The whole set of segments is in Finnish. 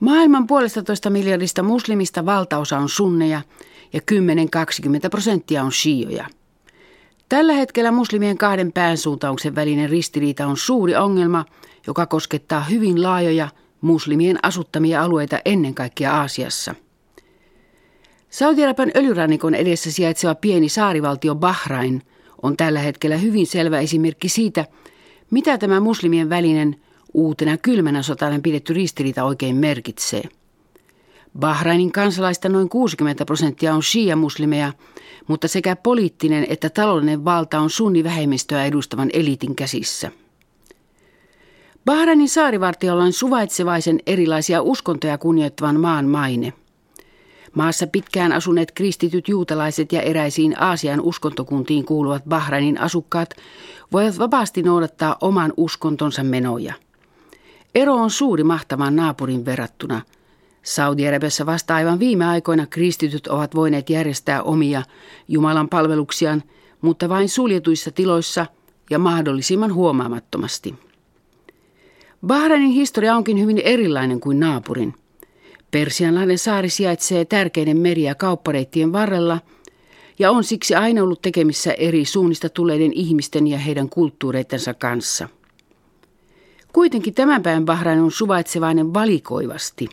Maailman puolesta toista miljardista muslimista valtaosa on sunneja ja 10-20 prosenttia on shioja. Tällä hetkellä muslimien kahden päänsuuntauksen välinen ristiriita on suuri ongelma, joka koskettaa hyvin laajoja muslimien asuttamia alueita ennen kaikkea Aasiassa. Saudi-Arabian öljyrannikon edessä sijaitseva pieni saarivaltio Bahrain on tällä hetkellä hyvin selvä esimerkki siitä, mitä tämä muslimien välinen uutena kylmänä sotana pidetty ristiriita oikein merkitsee. Bahrainin kansalaista noin 60 prosenttia on shia-muslimeja, mutta sekä poliittinen että taloudellinen valta on sunnivähemmistöä edustavan eliitin käsissä. Bahrainin saarivartiolla on suvaitsevaisen erilaisia uskontoja kunnioittavan maan maine. Maassa pitkään asuneet kristityt juutalaiset ja eräisiin Aasian uskontokuntiin kuuluvat Bahrainin asukkaat voivat vapaasti noudattaa oman uskontonsa menoja. Ero on suuri mahtavan naapurin verrattuna. Saudi-Arabiassa vasta aivan viime aikoina kristityt ovat voineet järjestää omia Jumalan palveluksiaan, mutta vain suljetuissa tiloissa ja mahdollisimman huomaamattomasti. Bahrainin historia onkin hyvin erilainen kuin naapurin. Persianlahden saari sijaitsee tärkeiden meri- ja kauppareittien varrella ja on siksi aina ollut tekemissä eri suunnista tuleiden ihmisten ja heidän kulttuureittensa kanssa. Kuitenkin tämän päivän Bahrain on suvaitsevainen valikoivasti.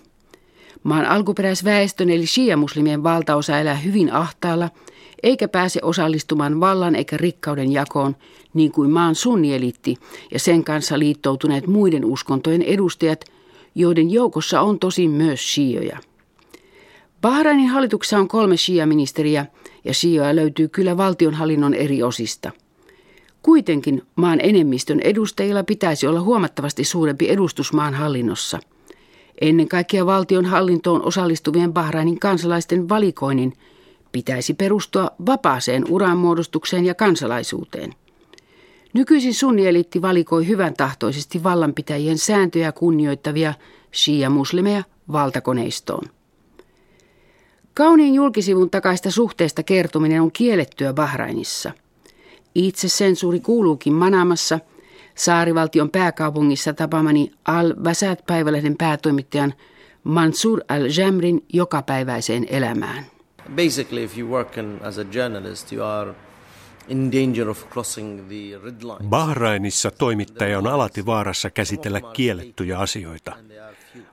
Maan alkuperäisväestön eli shia-muslimien valtaosa elää hyvin ahtaalla – eikä pääse osallistumaan vallan eikä rikkauden jakoon, niin kuin maan sunnielitti ja sen kanssa liittoutuneet muiden uskontojen edustajat, joiden joukossa on tosin myös shioja. Bahrainin hallituksessa on kolme shia-ministeriä ja shioja löytyy kyllä valtionhallinnon eri osista. Kuitenkin maan enemmistön edustajilla pitäisi olla huomattavasti suurempi edustus maan hallinnossa. Ennen kaikkea valtion hallintoon osallistuvien Bahrainin kansalaisten valikoinnin – pitäisi perustua vapaaseen uranmuodostukseen ja kansalaisuuteen. Nykyisin sunnieliitti valikoi hyvän tahtoisesti vallanpitäjien sääntöjä kunnioittavia shia-muslimeja valtakoneistoon. Kauniin julkisivun takaista suhteesta kertominen on kiellettyä Bahrainissa. Itse sensuuri kuuluukin Manamassa, saarivaltion pääkaupungissa tapaamani Al-Vasat-päivälehden päätoimittajan Mansur al-Jamrin jokapäiväiseen elämään. Basically, if you work in, as a journalist, you are in danger of crossing the red line. Bahrainissa toimittaja on alati vaarassa käsitellä kiellettyjä asioita.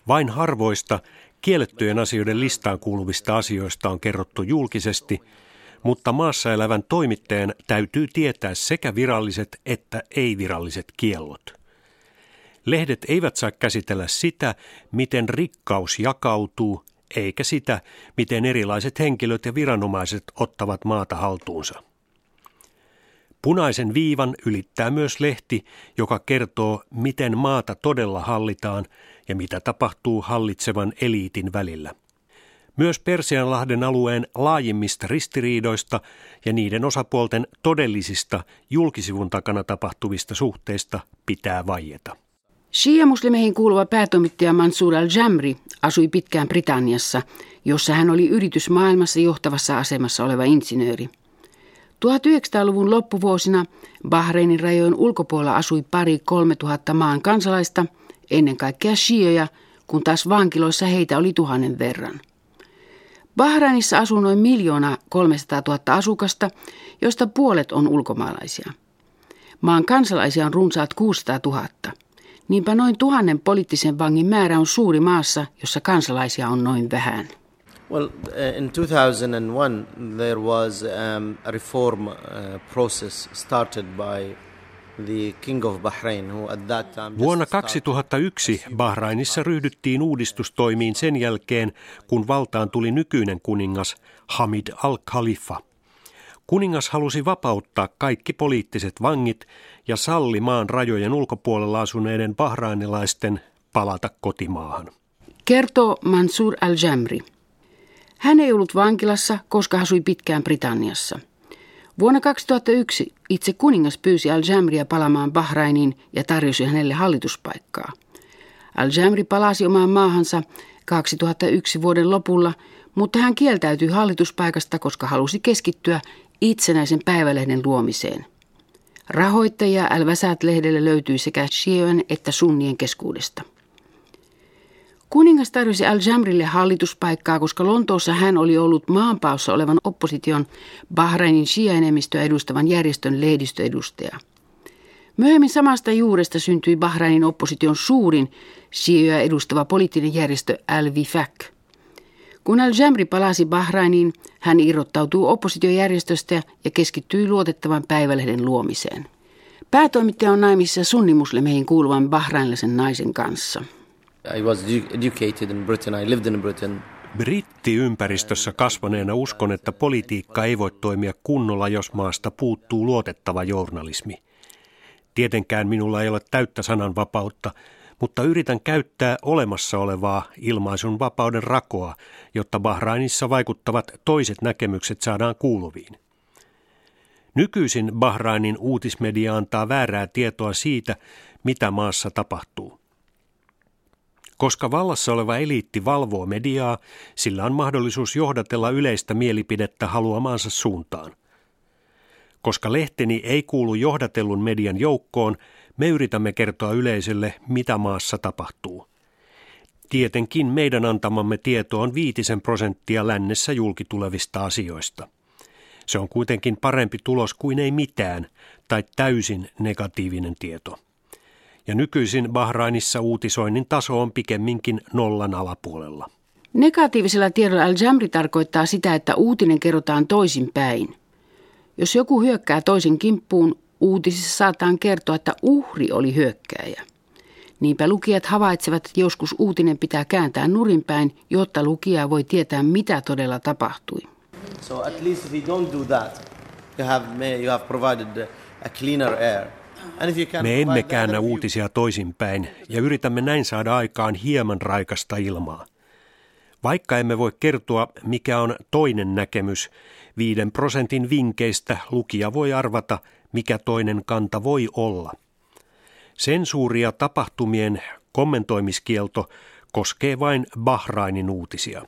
Vain harvoista kiellettyjen asioiden listaan kuuluvista asioista on kerrottu julkisesti, mutta maassa elävän toimittajan täytyy tietää sekä viralliset että ei-viralliset kiellot. Lehdet eivät saa käsitellä sitä, miten rikkaus jakautuu eikä sitä, miten erilaiset henkilöt ja viranomaiset ottavat maata haltuunsa. Punaisen viivan ylittää myös lehti, joka kertoo, miten maata todella hallitaan ja mitä tapahtuu hallitsevan eliitin välillä. Myös Persianlahden alueen laajimmista ristiriidoista ja niiden osapuolten todellisista julkisivun takana tapahtuvista suhteista pitää vaieta. Shia-muslimeihin kuuluva päätoimittaja Mansur al-Jamri asui pitkään Britanniassa, jossa hän oli yritysmaailmassa johtavassa asemassa oleva insinööri. 1900-luvun loppuvuosina Bahreinin rajojen ulkopuolella asui pari kolme tuhatta maan kansalaista, ennen kaikkea shioja, kun taas vankiloissa heitä oli tuhannen verran. Bahrainissa asuu noin miljoona 300 000 asukasta, josta puolet on ulkomaalaisia. Maan kansalaisia on runsaat 600 000. Niinpä noin tuhannen poliittisen vangin määrä on suuri maassa, jossa kansalaisia on noin vähän. Well, uh, in 2001 there was um, a reform uh, process started by Vuonna 2001 Bahrainissa ryhdyttiin uudistustoimiin sen jälkeen, kun valtaan tuli nykyinen kuningas Hamid al-Khalifa – Kuningas halusi vapauttaa kaikki poliittiset vangit ja salli maan rajojen ulkopuolella asuneiden bahrainilaisten palata kotimaahan. Kertoo Mansur al-Jamri. Hän ei ollut vankilassa, koska asui pitkään Britanniassa. Vuonna 2001 itse kuningas pyysi al-Jamria palamaan Bahrainiin ja tarjosi hänelle hallituspaikkaa. Al-Jamri palasi omaan maahansa 2001 vuoden lopulla, mutta hän kieltäytyi hallituspaikasta, koska halusi keskittyä itsenäisen päivälehden luomiseen. Rahoittajia Al-Vasat-lehdelle löytyi sekä Shioen että sunnien keskuudesta. Kuningas tarjosi Al-Jamrille hallituspaikkaa, koska Lontoossa hän oli ollut maanpaossa olevan opposition Bahrainin shia-enemmistöä edustavan järjestön lehdistöedustaja. Myöhemmin samasta juuresta syntyi Bahrainin opposition suurin shia edustava poliittinen järjestö Al-Wifaq. Kun Al-Jamri palasi Bahrainiin, hän irrottautuu oppositiojärjestöstä ja keskittyi luotettavan päivälehden luomiseen. Päätoimittaja on naimissa sunnimuslimeihin kuuluvan bahrainilaisen naisen kanssa. I was educated in Britain. I lived in Britain. Brittiympäristössä kasvaneena uskon, että politiikka ei voi toimia kunnolla, jos maasta puuttuu luotettava journalismi. Tietenkään minulla ei ole täyttä sananvapautta, mutta yritän käyttää olemassa olevaa ilmaisun vapauden rakoa, jotta Bahrainissa vaikuttavat toiset näkemykset saadaan kuuluviin. Nykyisin Bahrainin uutismedia antaa väärää tietoa siitä, mitä maassa tapahtuu. Koska vallassa oleva eliitti valvoo mediaa, sillä on mahdollisuus johdatella yleistä mielipidettä haluamaansa suuntaan. Koska lehteni ei kuulu johdatellun median joukkoon, me yritämme kertoa yleisölle, mitä maassa tapahtuu. Tietenkin meidän antamamme tieto on viitisen prosenttia lännessä julkitulevista asioista. Se on kuitenkin parempi tulos kuin ei mitään tai täysin negatiivinen tieto. Ja nykyisin Bahrainissa uutisoinnin taso on pikemminkin nollan alapuolella. Negatiivisella tiedolla Al-Jamri tarkoittaa sitä, että uutinen kerrotaan toisin päin. Jos joku hyökkää toisen kimppuun, uutisissa saataan kertoa, että uhri oli hyökkääjä. Niinpä lukijat havaitsevat, että joskus uutinen pitää kääntää nurinpäin, jotta lukija voi tietää, mitä todella tapahtui. So at least if you don't do that, you have, you have provided a cleaner air. Me emme käännä uutisia toisinpäin ja yritämme näin saada aikaan hieman raikasta ilmaa. Vaikka emme voi kertoa, mikä on toinen näkemys, viiden prosentin vinkeistä lukija voi arvata, mikä toinen kanta voi olla. Sensuuria tapahtumien kommentoimiskielto koskee vain Bahrainin uutisia.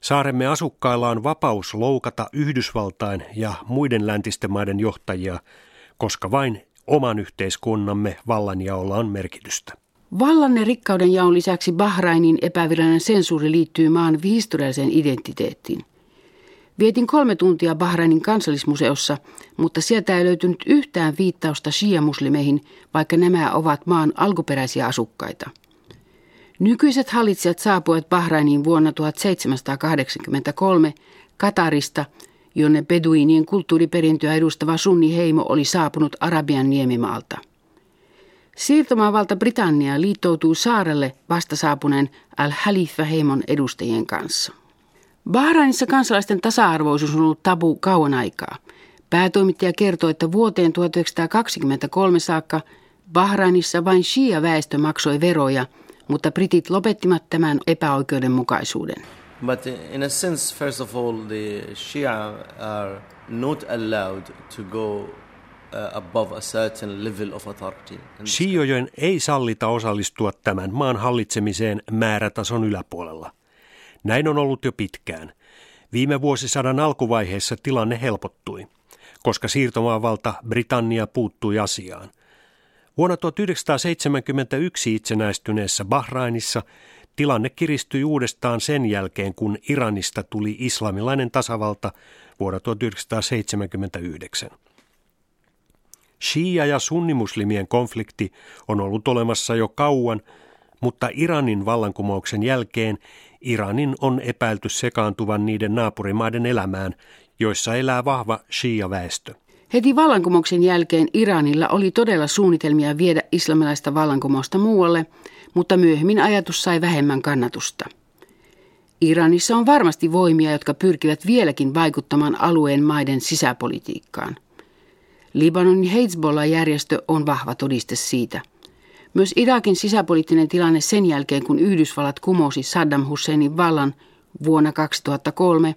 Saaremme asukkailla on vapaus loukata Yhdysvaltain ja muiden läntisten maiden johtajia, koska vain oman yhteiskunnamme vallanjaolla on merkitystä. Vallan ja rikkauden jaon lisäksi Bahrainin epävirallinen sensuuri liittyy maan historialliseen identiteettiin. Vietin kolme tuntia Bahrainin kansallismuseossa, mutta sieltä ei löytynyt yhtään viittausta shia-muslimeihin, vaikka nämä ovat maan alkuperäisiä asukkaita. Nykyiset hallitsijat saapuivat Bahrainiin vuonna 1783 Katarista, jonne beduinien kulttuuriperintöä edustava sunni-heimo oli saapunut Arabian niemimaalta. Siirtomaavalta Britannia liittoutuu saarelle vasta saapuneen Al-Halifa-heimon edustajien kanssa. Bahrainissa kansalaisten tasa-arvoisuus on ollut tabu kauan aikaa. Päätoimittaja kertoo, että vuoteen 1923 saakka Bahrainissa vain shia-väestö maksoi veroja, mutta britit lopettivat tämän epäoikeudenmukaisuuden. But in a sense, first of all, the Shia are not allowed to go uh, above a certain level of authority. Shiojen ei sallita osallistua tämän maan hallitsemiseen määrätason yläpuolella. Näin on ollut jo pitkään. Viime vuosisadan alkuvaiheessa tilanne helpottui, koska siirtomaavalta Britannia puuttui asiaan. Vuonna 1971 itsenäistyneessä Bahrainissa tilanne kiristyi uudestaan sen jälkeen, kun Iranista tuli islamilainen tasavalta vuonna 1979. Shia- ja sunnimuslimien konflikti on ollut olemassa jo kauan, mutta Iranin vallankumouksen jälkeen Iranin on epäilty sekaantuvan niiden naapurimaiden elämään, joissa elää vahva shia-väestö. Heti vallankumouksen jälkeen Iranilla oli todella suunnitelmia viedä islamilaista vallankumousta muualle, mutta myöhemmin ajatus sai vähemmän kannatusta. Iranissa on varmasti voimia, jotka pyrkivät vieläkin vaikuttamaan alueen maiden sisäpolitiikkaan. Libanonin Hezbollah-järjestö on vahva todiste siitä – myös Irakin sisäpoliittinen tilanne sen jälkeen, kun Yhdysvallat kumosi Saddam Husseinin vallan vuonna 2003,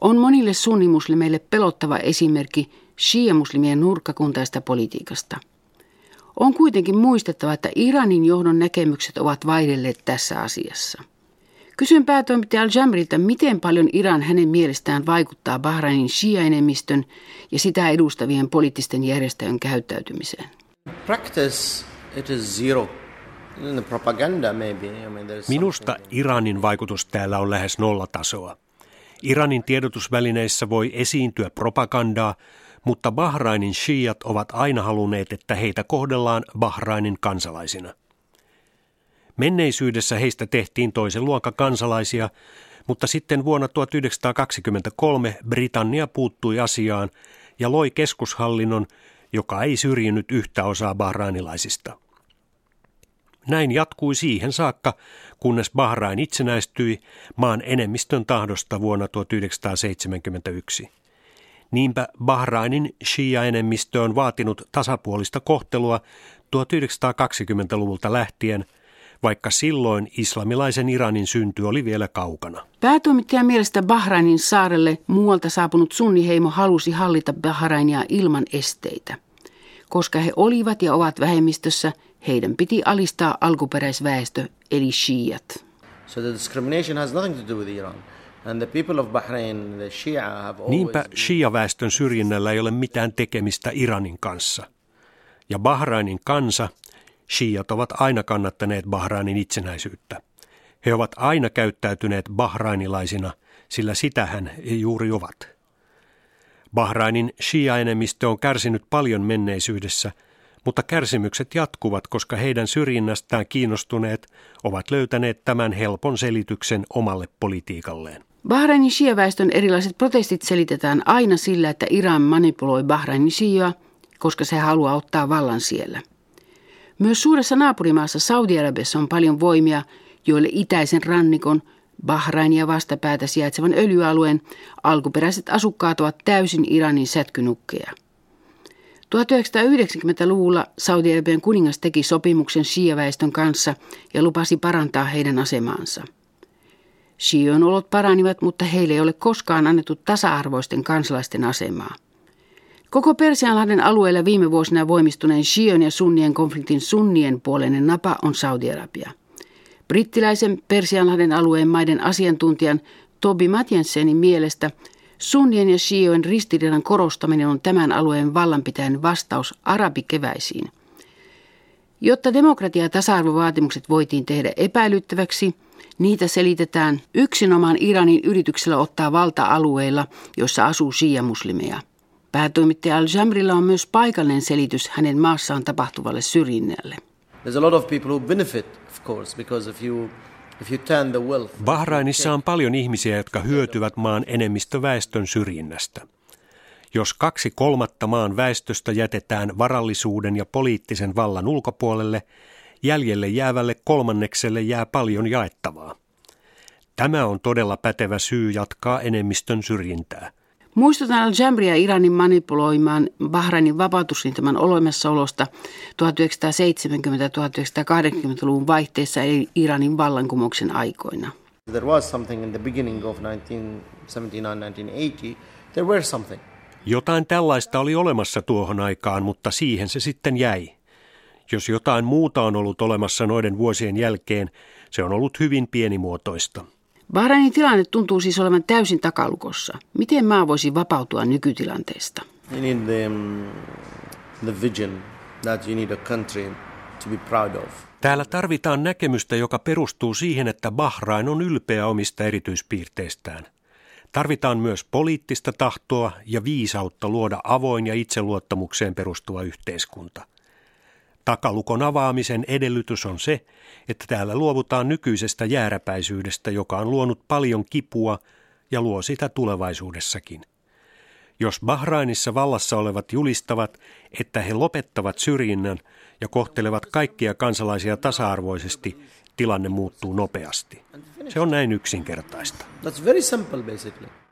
on monille sunnimuslimeille pelottava esimerkki shia-muslimien nurkkakuntaista politiikasta. On kuitenkin muistettava, että Iranin johdon näkemykset ovat vaihdelleet tässä asiassa. Kysyn päätoimittaja Al-Jamrilta, miten paljon Iran hänen mielestään vaikuttaa Bahrainin shia-enemmistön ja sitä edustavien poliittisten järjestöjen käyttäytymiseen. Practice it is zero. Minusta Iranin vaikutus täällä on lähes nollatasoa. Iranin tiedotusvälineissä voi esiintyä propagandaa, mutta Bahrainin shiat ovat aina halunneet, että heitä kohdellaan Bahrainin kansalaisina. Menneisyydessä heistä tehtiin toisen luokan kansalaisia, mutta sitten vuonna 1923 Britannia puuttui asiaan ja loi keskushallinnon, joka ei syrjinyt yhtä osaa bahrainilaisista. Näin jatkui siihen saakka, kunnes Bahrain itsenäistyi maan enemmistön tahdosta vuonna 1971. Niinpä Bahrainin Shia-enemmistö on vaatinut tasapuolista kohtelua 1920-luvulta lähtien, vaikka silloin islamilaisen Iranin synty oli vielä kaukana. Päätoimittajan mielestä Bahrainin saarelle muualta saapunut sunniheimo halusi hallita Bahrainia ilman esteitä. Koska he olivat ja ovat vähemmistössä, heidän piti alistaa alkuperäisväestö eli shiat. So the discrimination has nothing to do with Iran. Niinpä Shia-väestön syrjinnällä ei ole mitään tekemistä Iranin kanssa. Ja Bahrainin kansa, Shiat ovat aina kannattaneet Bahrainin itsenäisyyttä. He ovat aina käyttäytyneet bahrainilaisina, sillä sitähän he juuri ovat. Bahrainin Shia-enemmistö on kärsinyt paljon menneisyydessä, mutta kärsimykset jatkuvat, koska heidän syrjinnästään kiinnostuneet ovat löytäneet tämän helpon selityksen omalle politiikalleen. Bahrainin shiaväestön erilaiset protestit selitetään aina sillä, että Iran manipuloi Bahrainin shia, koska se haluaa ottaa vallan siellä. Myös suuressa naapurimaassa Saudi-Arabiassa on paljon voimia, joille itäisen rannikon, Bahrainia vastapäätä sijaitsevan öljyalueen alkuperäiset asukkaat ovat täysin Iranin sätkynukkeja. 1990-luvulla Saudi-Arabian kuningas teki sopimuksen shiaväestön kanssa ja lupasi parantaa heidän asemaansa – Shion olot paranivat, mutta heille ei ole koskaan annettu tasa-arvoisten kansalaisten asemaa. Koko Persianlahden alueella viime vuosina voimistuneen Shion ja sunnien konfliktin sunnien puoleinen napa on Saudi-Arabia. Brittiläisen Persianlahden alueen maiden asiantuntijan Tobi Matjensenin mielestä sunnien ja shioen ristiriidan korostaminen on tämän alueen vallanpitäjän vastaus arabikeväisiin. Jotta demokratia- ja tasa-arvovaatimukset voitiin tehdä epäilyttäväksi – Niitä selitetään yksinomaan Iranin yrityksellä ottaa valta-alueilla, joissa asuu shia-muslimeja. Päätoimittaja Al-Jamrilla on myös paikallinen selitys hänen maassaan tapahtuvalle syrjinnälle. Bahrainissa on paljon ihmisiä, jotka hyötyvät maan enemmistöväestön syrjinnästä. Jos kaksi kolmatta maan väestöstä jätetään varallisuuden ja poliittisen vallan ulkopuolelle, jäljelle jäävälle kolmannekselle jää paljon jaettavaa. Tämä on todella pätevä syy jatkaa enemmistön syrjintää. Muistutan Al-Jambria Iranin manipuloimaan Bahrainin vapautusrintaman olemassaolosta 1970-1980-luvun vaihteessa eli Iranin vallankumouksen aikoina. There was something in the beginning of 1979-1980. There were something. Jotain tällaista oli olemassa tuohon aikaan, mutta siihen se sitten jäi. Jos jotain muuta on ollut olemassa noiden vuosien jälkeen, se on ollut hyvin pienimuotoista. Bahrainin tilanne tuntuu siis olevan täysin takalukossa. Miten maa voisi vapautua nykytilanteesta? You need the, um, the vision that you need a country to be proud of. Täällä tarvitaan näkemystä, joka perustuu siihen, että Bahrain on ylpeä omista erityispiirteistään. Tarvitaan myös poliittista tahtoa ja viisautta luoda avoin ja itseluottamukseen perustuva yhteiskunta – Takalukon avaamisen edellytys on se, että täällä luovutaan nykyisestä jääräpäisyydestä, joka on luonut paljon kipua ja luo sitä tulevaisuudessakin. Jos Bahrainissa vallassa olevat julistavat, että he lopettavat syrjinnän ja kohtelevat kaikkia kansalaisia tasa-arvoisesti, tilanne muuttuu nopeasti. Se on näin yksinkertaista. That's very simple basically.